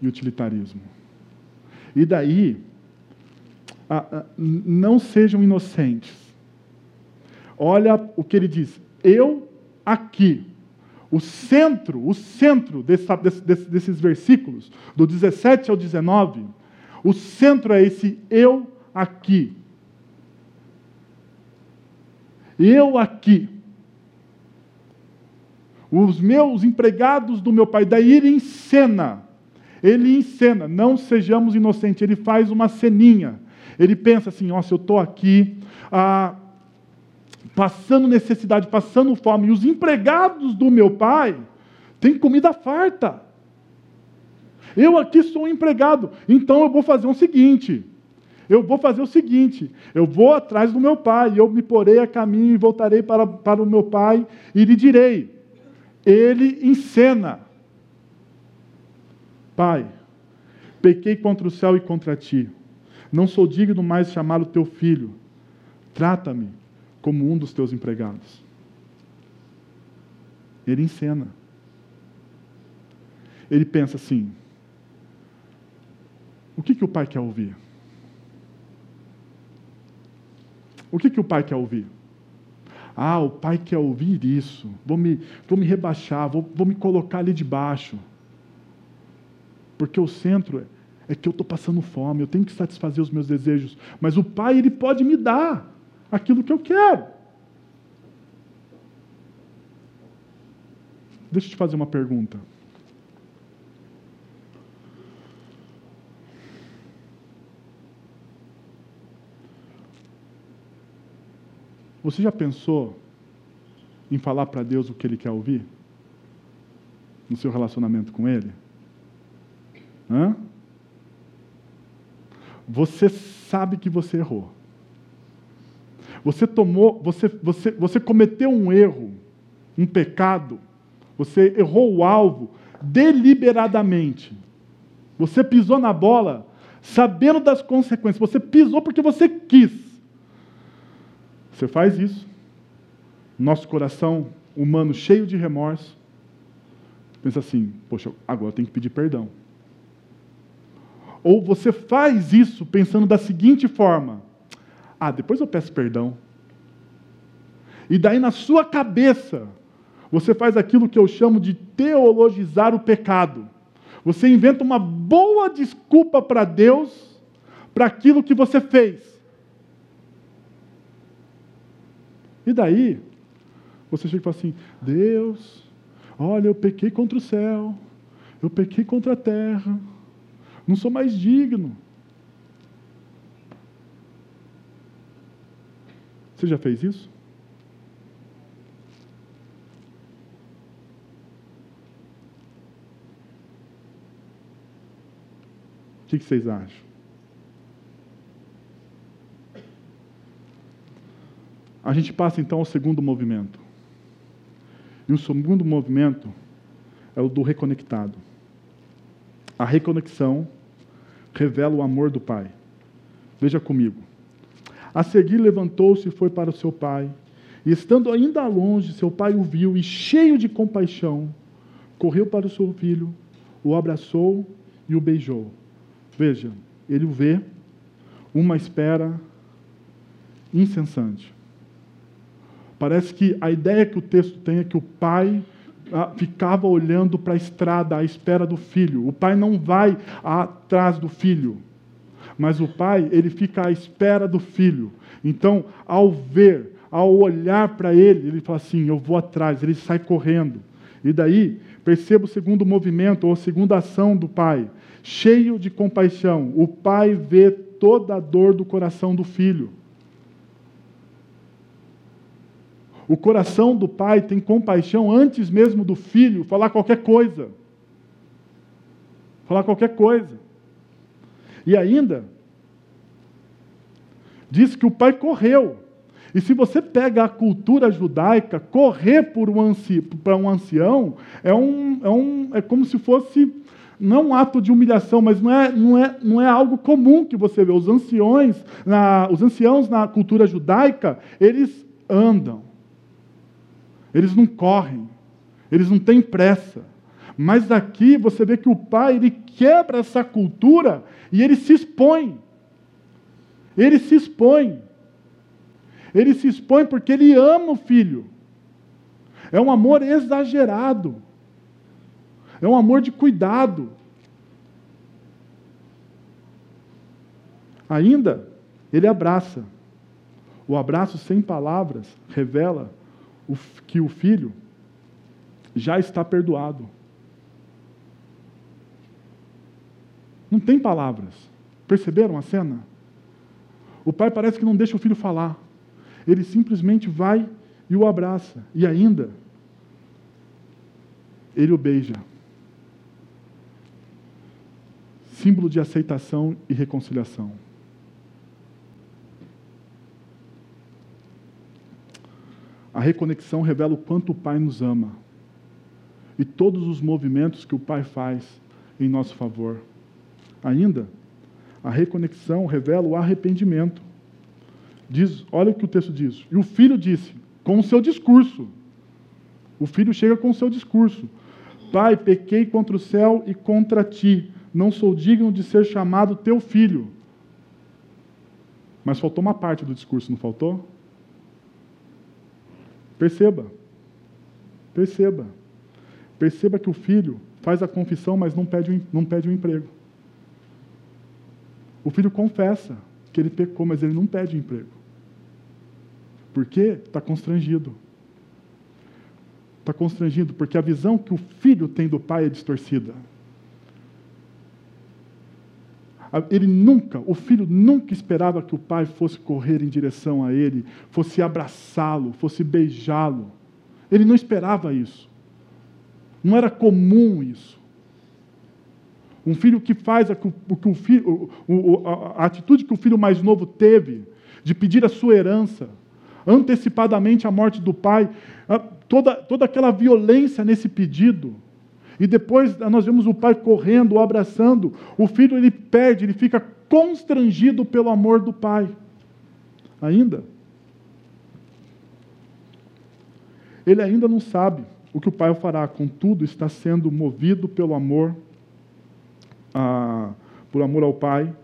e utilitarismo. E daí, não sejam inocentes. Olha o que ele diz: eu aqui o centro, o centro desse, desse, desses versículos, do 17 ao 19, o centro é esse eu aqui. Eu aqui. Os meus empregados do meu pai, daí ele encena. Ele encena, não sejamos inocentes. Ele faz uma ceninha. Ele pensa assim: ó, se eu estou aqui, ah, passando necessidade, passando fome, e os empregados do meu pai têm comida farta. Eu aqui sou um empregado, então eu vou fazer o seguinte: eu vou fazer o seguinte, eu vou atrás do meu pai, eu me porei a caminho e voltarei para, para o meu pai e lhe direi: ele encena, Pai, pequei contra o céu e contra ti, não sou digno mais de chamá-lo teu filho, trata-me como um dos teus empregados. Ele encena. Ele pensa assim: o que, que o pai quer ouvir? O que, que o pai quer ouvir? Ah, o pai quer ouvir isso. Vou me, vou me rebaixar, vou, vou me colocar ali debaixo. Porque o centro é, é que eu estou passando fome, eu tenho que satisfazer os meus desejos. Mas o pai, ele pode me dar aquilo que eu quero. Deixa eu te fazer uma pergunta. Você já pensou em falar para Deus o que Ele quer ouvir? No seu relacionamento com Ele? Hã? Você sabe que você errou. Você tomou, você, você, você cometeu um erro, um pecado, você errou o alvo deliberadamente. Você pisou na bola sabendo das consequências. Você pisou porque você quis. Você faz isso. Nosso coração humano cheio de remorso. Pensa assim: poxa, agora eu tenho que pedir perdão. Ou você faz isso pensando da seguinte forma: ah, depois eu peço perdão. E daí na sua cabeça, você faz aquilo que eu chamo de teologizar o pecado. Você inventa uma boa desculpa para Deus para aquilo que você fez. E daí, você chega e fala assim: Deus, olha, eu pequei contra o céu, eu pequei contra a terra, não sou mais digno. Você já fez isso? O que vocês acham? A gente passa então ao segundo movimento. E o segundo movimento é o do reconectado. A reconexão revela o amor do Pai. Veja comigo. A seguir levantou-se e foi para o seu pai. E estando ainda longe, seu pai o viu e, cheio de compaixão, correu para o seu filho, o abraçou e o beijou. Veja, ele o vê, uma espera incessante. Parece que a ideia que o texto tem é que o pai ah, ficava olhando para a estrada à espera do filho. O pai não vai atrás do filho, mas o pai ele fica à espera do filho. Então, ao ver, ao olhar para ele, ele fala assim: Eu vou atrás. Ele sai correndo. E daí, perceba o segundo movimento, ou a segunda ação do pai. Cheio de compaixão, o pai vê toda a dor do coração do filho. O coração do pai tem compaixão antes mesmo do filho falar qualquer coisa. Falar qualquer coisa. E ainda, diz que o pai correu. E se você pega a cultura judaica, correr por um para um ancião é, um, é, um, é como se fosse, não um ato de humilhação, mas não é, não é, não é algo comum que você vê. Os anciões, na, os anciãos na cultura judaica, eles andam. Eles não correm, eles não têm pressa. Mas aqui você vê que o pai ele quebra essa cultura e ele se expõe. Ele se expõe. Ele se expõe porque ele ama o filho. É um amor exagerado. É um amor de cuidado. Ainda, ele abraça. O abraço sem palavras revela que o filho já está perdoado. Não tem palavras. Perceberam a cena? O pai parece que não deixa o filho falar. Ele simplesmente vai e o abraça. E ainda, ele o beija. Símbolo de aceitação e reconciliação. A reconexão revela o quanto o Pai nos ama e todos os movimentos que o Pai faz em nosso favor. Ainda, a reconexão revela o arrependimento. Diz, olha o que o texto diz. E o filho disse, com o seu discurso. O filho chega com o seu discurso. Pai, pequei contra o céu e contra ti. Não sou digno de ser chamado teu filho. Mas faltou uma parte do discurso, não faltou? Perceba. Perceba. Perceba que o filho faz a confissão, mas não pede, não pede um emprego. O filho confessa que ele pecou, mas ele não pede emprego. Por quê? Está constrangido. Está constrangido porque a visão que o filho tem do pai é distorcida. Ele nunca, o filho nunca esperava que o pai fosse correr em direção a ele, fosse abraçá-lo, fosse beijá-lo. Ele não esperava isso. Não era comum isso. Um filho que faz a, o, filho, a atitude que o filho mais novo teve de pedir a sua herança antecipadamente a morte do pai, toda, toda aquela violência nesse pedido. E depois nós vemos o pai correndo, o abraçando. O filho ele perde, ele fica constrangido pelo amor do pai. Ainda. Ele ainda não sabe o que o pai fará, contudo, está sendo movido pelo amor, por amor ao pai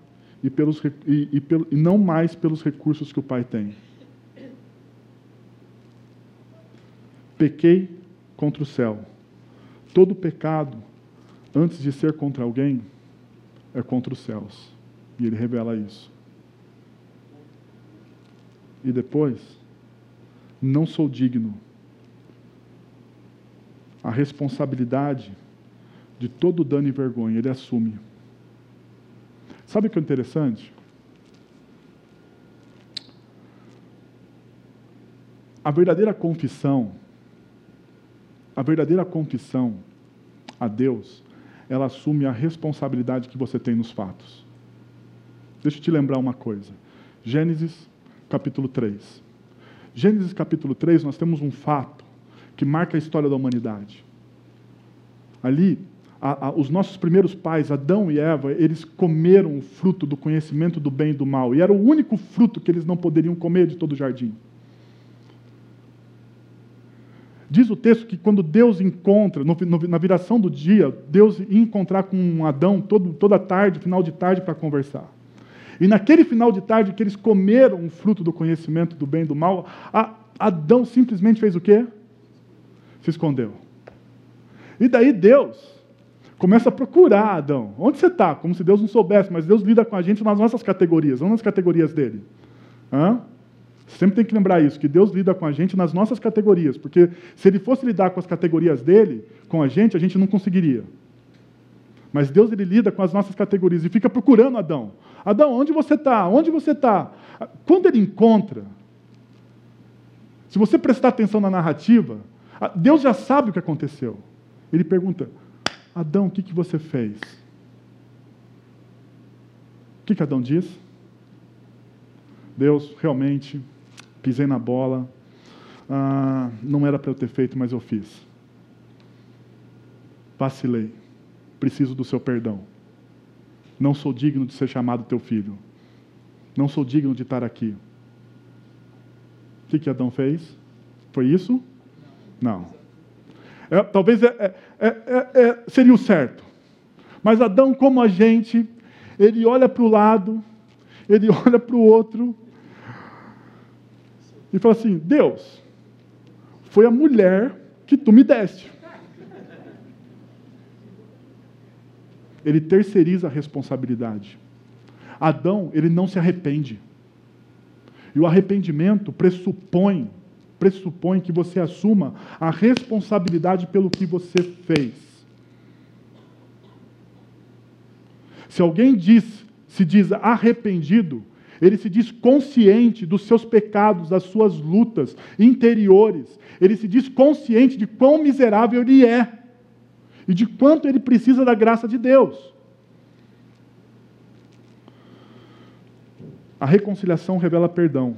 e, pelos, e, e, e não mais pelos recursos que o pai tem. Pequei contra o céu. Todo pecado, antes de ser contra alguém, é contra os céus. E ele revela isso. E depois, não sou digno. A responsabilidade de todo dano e vergonha, ele assume. Sabe o que é interessante? A verdadeira confissão a verdadeira confissão a Deus, ela assume a responsabilidade que você tem nos fatos. Deixa eu te lembrar uma coisa. Gênesis capítulo 3. Gênesis capítulo 3, nós temos um fato que marca a história da humanidade. Ali, a, a, os nossos primeiros pais, Adão e Eva, eles comeram o fruto do conhecimento do bem e do mal, e era o único fruto que eles não poderiam comer de todo o jardim. Diz o texto que quando Deus encontra, no, no, na viração do dia, Deus ia encontrar com Adão todo, toda tarde, final de tarde, para conversar. E naquele final de tarde que eles comeram o fruto do conhecimento do bem e do mal, a, Adão simplesmente fez o quê? Se escondeu. E daí Deus começa a procurar Adão. Onde você está? Como se Deus não soubesse, mas Deus lida com a gente nas nossas categorias, não nas categorias dele. Hã? Sempre tem que lembrar isso, que Deus lida com a gente nas nossas categorias, porque se ele fosse lidar com as categorias dele, com a gente, a gente não conseguiria. Mas Deus ele lida com as nossas categorias e fica procurando Adão. Adão, onde você está? Onde você está? Quando ele encontra, se você prestar atenção na narrativa, Deus já sabe o que aconteceu. Ele pergunta: Adão, o que, que você fez? O que, que Adão diz? Deus, realmente, pisei na bola, ah, não era para eu ter feito, mas eu fiz. Vacilei, preciso do seu perdão. Não sou digno de ser chamado teu filho. Não sou digno de estar aqui. O que, que Adão fez? Foi isso? Não. É, talvez é, é, é, seria o certo. Mas Adão, como a gente, ele olha para o lado, ele olha para o outro, e fala assim: Deus, foi a mulher que tu me deste. Ele terceiriza a responsabilidade. Adão, ele não se arrepende. E o arrependimento pressupõe, pressupõe que você assuma a responsabilidade pelo que você fez. Se alguém diz, se diz arrependido, ele se diz consciente dos seus pecados, das suas lutas interiores. Ele se diz consciente de quão miserável ele é e de quanto ele precisa da graça de Deus. A reconciliação revela perdão.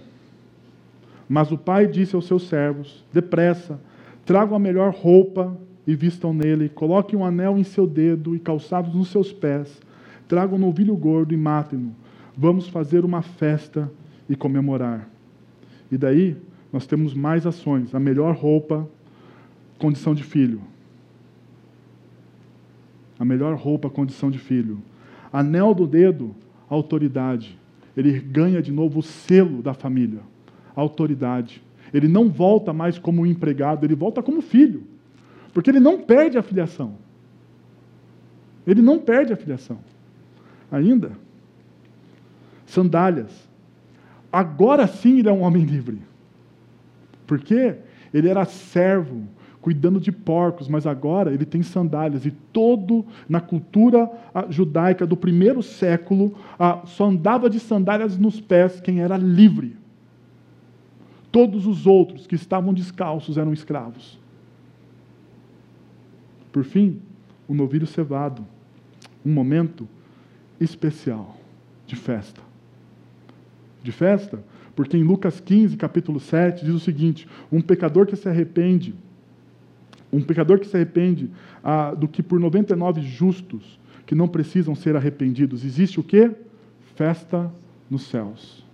Mas o pai disse aos seus servos: Depressa, tragam a melhor roupa e vistam nele, coloquem um anel em seu dedo e calçados nos seus pés, tragam um novilho gordo e matem-no vamos fazer uma festa e comemorar. E daí nós temos mais ações, a melhor roupa, condição de filho. A melhor roupa, condição de filho. Anel do dedo, autoridade. Ele ganha de novo o selo da família, autoridade. Ele não volta mais como empregado, ele volta como filho. Porque ele não perde a filiação. Ele não perde a filiação. Ainda sandálias. Agora sim ele é um homem livre. Por quê? Ele era servo, cuidando de porcos, mas agora ele tem sandálias. E todo, na cultura judaica do primeiro século, só andava de sandálias nos pés quem era livre. Todos os outros que estavam descalços eram escravos. Por fim, o novilho cevado. Um momento especial de festa de festa, Porque em Lucas 15, capítulo 7, diz o seguinte: um pecador que se arrepende, um pecador que se arrepende ah, do que por 99 justos que não precisam ser arrependidos. Existe o quê? Festa nos céus.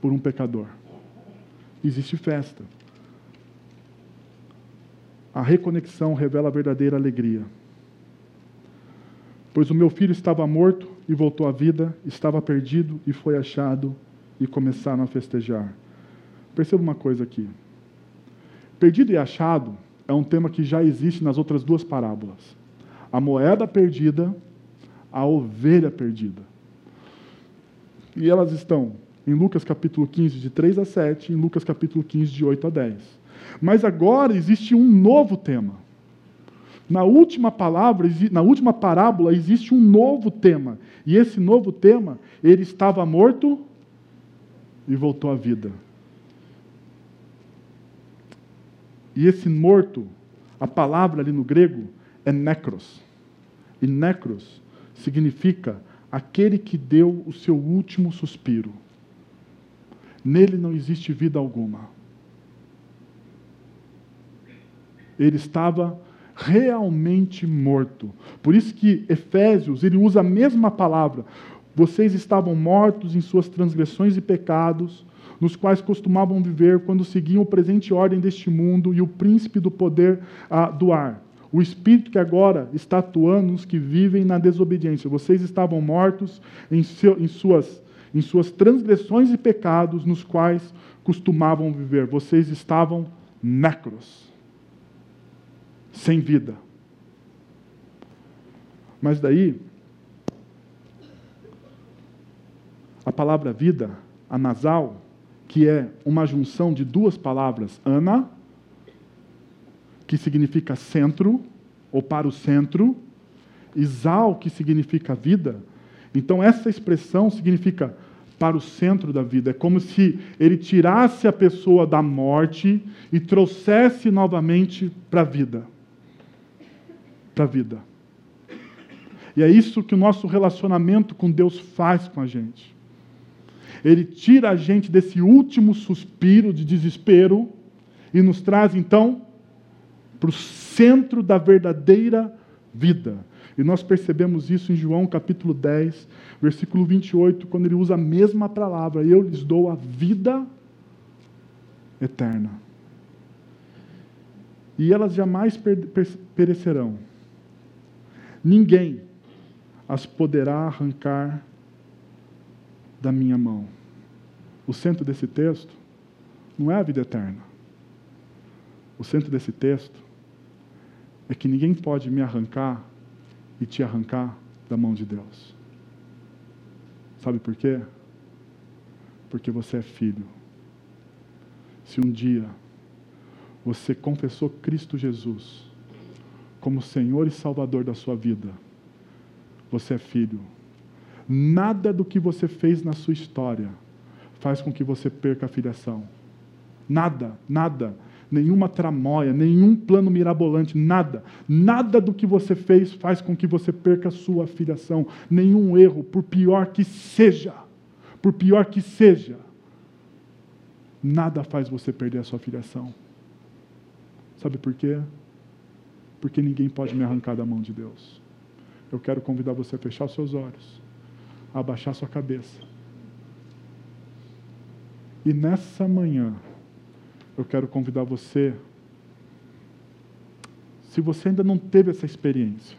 Por um pecador. Existe festa. A reconexão revela a verdadeira alegria. Pois o meu filho estava morto e voltou à vida, estava perdido e foi achado, e começaram a festejar. Perceba uma coisa aqui. Perdido e achado é um tema que já existe nas outras duas parábolas. A moeda perdida, a ovelha perdida. E elas estão em Lucas capítulo 15, de 3 a 7, e em Lucas capítulo 15, de 8 a 10. Mas agora existe um novo tema. Na última palavra, na última parábola, existe um novo tema. E esse novo tema, ele estava morto e voltou à vida. E esse morto, a palavra ali no grego é necros. E necros significa aquele que deu o seu último suspiro. Nele não existe vida alguma. Ele estava realmente morto. Por isso que Efésios, ele usa a mesma palavra. Vocês estavam mortos em suas transgressões e pecados, nos quais costumavam viver quando seguiam o presente ordem deste mundo e o príncipe do poder ah, do ar. O espírito que agora está atuando nos que vivem na desobediência. Vocês estavam mortos em, seu, em, suas, em suas transgressões e pecados, nos quais costumavam viver. Vocês estavam necros, sem vida. Mas daí, a palavra vida, a nasal, que é uma junção de duas palavras, ana, que significa centro, ou para o centro, e zal, que significa vida. Então, essa expressão significa para o centro da vida. É como se ele tirasse a pessoa da morte e trouxesse novamente para a vida. Para a vida. E é isso que o nosso relacionamento com Deus faz com a gente. Ele tira a gente desse último suspiro de desespero e nos traz, então, para o centro da verdadeira vida. E nós percebemos isso em João capítulo 10, versículo 28, quando ele usa a mesma palavra: Eu lhes dou a vida eterna. E elas jamais perecerão. Ninguém as poderá arrancar da minha mão. O centro desse texto não é a vida eterna. O centro desse texto é que ninguém pode me arrancar e te arrancar da mão de Deus. Sabe por quê? Porque você é filho. Se um dia você confessou Cristo Jesus como Senhor e Salvador da sua vida, você é filho. Nada do que você fez na sua história faz com que você perca a filiação. Nada, nada. Nenhuma tramóia, nenhum plano mirabolante, nada. Nada do que você fez faz com que você perca a sua filiação. Nenhum erro, por pior que seja, por pior que seja, nada faz você perder a sua filiação. Sabe por quê? Porque ninguém pode me arrancar da mão de Deus. Eu quero convidar você a fechar os seus olhos abaixar sua cabeça. E nessa manhã, eu quero convidar você, se você ainda não teve essa experiência,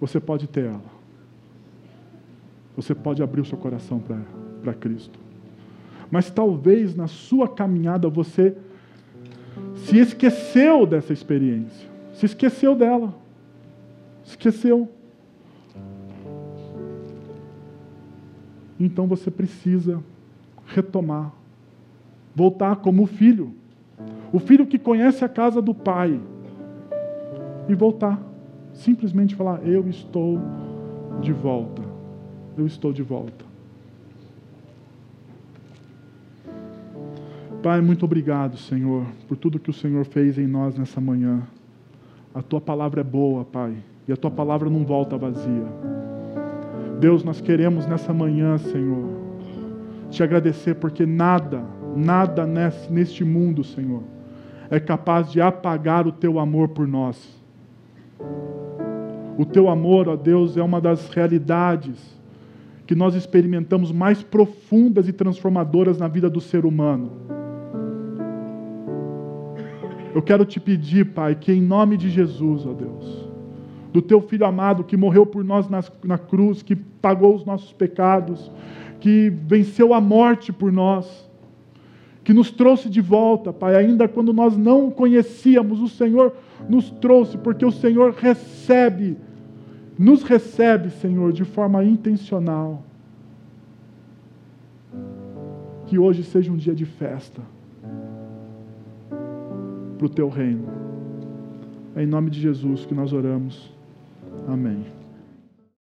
você pode ter ela. Você pode abrir o seu coração para Cristo. Mas talvez na sua caminhada você se esqueceu dessa experiência. Se esqueceu dela. Esqueceu. então você precisa retomar, voltar como filho, o filho que conhece a casa do pai, e voltar, simplesmente falar: Eu estou de volta, eu estou de volta. Pai, muito obrigado, Senhor, por tudo que o Senhor fez em nós nessa manhã. A tua palavra é boa, Pai, e a tua palavra não volta vazia. Deus, nós queremos nessa manhã, Senhor, te agradecer porque nada, nada neste mundo, Senhor, é capaz de apagar o teu amor por nós. O teu amor, ó Deus, é uma das realidades que nós experimentamos mais profundas e transformadoras na vida do ser humano. Eu quero te pedir, Pai, que em nome de Jesus, ó Deus, do teu filho amado que morreu por nós na, na cruz, que pagou os nossos pecados, que venceu a morte por nós, que nos trouxe de volta, Pai, ainda quando nós não conhecíamos, o Senhor nos trouxe, porque o Senhor recebe, nos recebe, Senhor, de forma intencional. Que hoje seja um dia de festa para o teu reino. É em nome de Jesus que nós oramos. Amém.